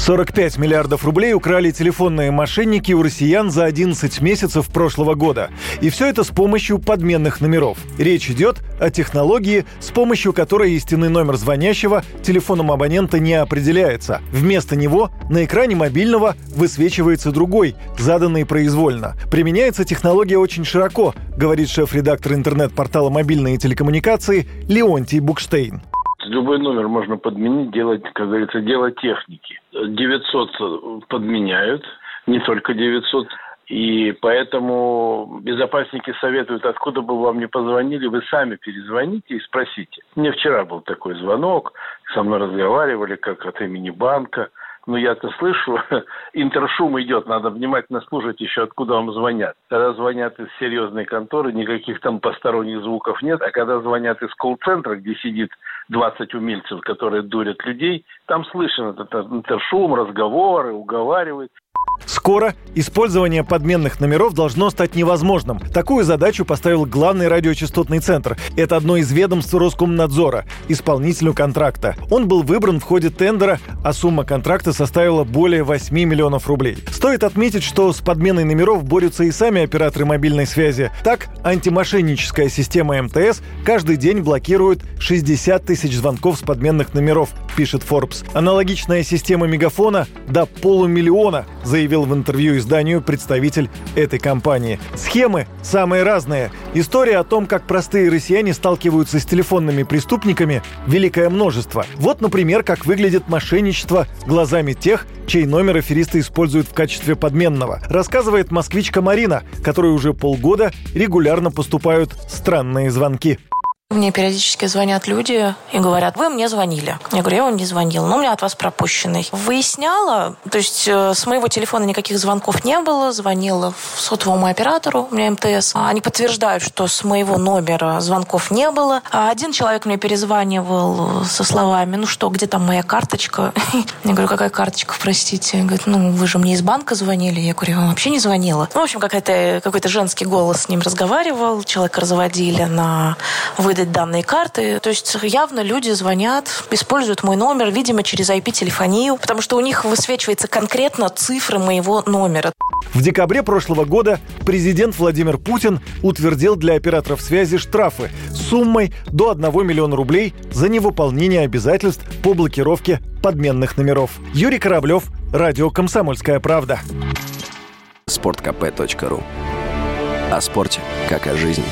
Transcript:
45 миллиардов рублей украли телефонные мошенники у россиян за 11 месяцев прошлого года. И все это с помощью подменных номеров. Речь идет о технологии, с помощью которой истинный номер звонящего телефоном абонента не определяется. Вместо него на экране мобильного высвечивается другой, заданный произвольно. Применяется технология очень широко, говорит шеф-редактор интернет-портала «Мобильные телекоммуникации» Леонтий Букштейн. Любой номер можно подменить, делать, как говорится, дело техники. 900 подменяют, не только 900. И поэтому безопасники советуют, откуда бы вам не позвонили, вы сами перезвоните и спросите. Мне вчера был такой звонок, со мной разговаривали как от имени банка. Но я-то слышу, интершум идет, надо внимательно слушать еще, откуда вам звонят. Когда звонят из серьезной конторы, никаких там посторонних звуков нет, а когда звонят из колл-центра, где сидит 20 умельцев, которые дурят людей, там слышен этот интершум, разговоры, уговаривают. Скоро использование подменных номеров должно стать невозможным. Такую задачу поставил главный радиочастотный центр. Это одно из ведомств Роскомнадзора, исполнителю контракта. Он был выбран в ходе тендера, а сумма контракта составила более 8 миллионов рублей. Стоит отметить, что с подменой номеров борются и сами операторы мобильной связи. Так, антимошенническая система МТС каждый день блокирует 60 тысяч звонков с подменных номеров, пишет Forbes. Аналогичная система Мегафона до полумиллиона, заявил в интервью изданию представитель этой компании. Схемы самые разные. История о том, как простые россияне сталкиваются с телефонными преступниками, великое множество. Вот, например, как выглядит мошенничество глазами тех, чей номер аферисты используют в качестве подменного. Рассказывает москвичка Марина, которой уже полгода регулярно поступают странные звонки. Мне периодически звонят люди и говорят, вы мне звонили. Я говорю, я вам не звонил, но у меня от вас пропущенный. Выясняла, то есть э, с моего телефона никаких звонков не было, звонила сотовому оператору, у меня МТС. Они подтверждают, что с моего номера звонков не было. А один человек мне перезванивал со словами, ну что, где там моя карточка? Я говорю, какая карточка, простите? Он говорит, ну вы же мне из банка звонили. Я говорю, я вообще не звонила. Ну, в общем, какой-то какой женский голос с ним разговаривал, человека разводили на выдачу выдать данные карты. То есть явно люди звонят, используют мой номер, видимо, через IP-телефонию, потому что у них высвечивается конкретно цифры моего номера. В декабре прошлого года президент Владимир Путин утвердил для операторов связи штрафы суммой до 1 миллиона рублей за невыполнение обязательств по блокировке подменных номеров. Юрий Кораблев, Радио «Комсомольская правда». Спорткп.ру О спорте, как о жизни.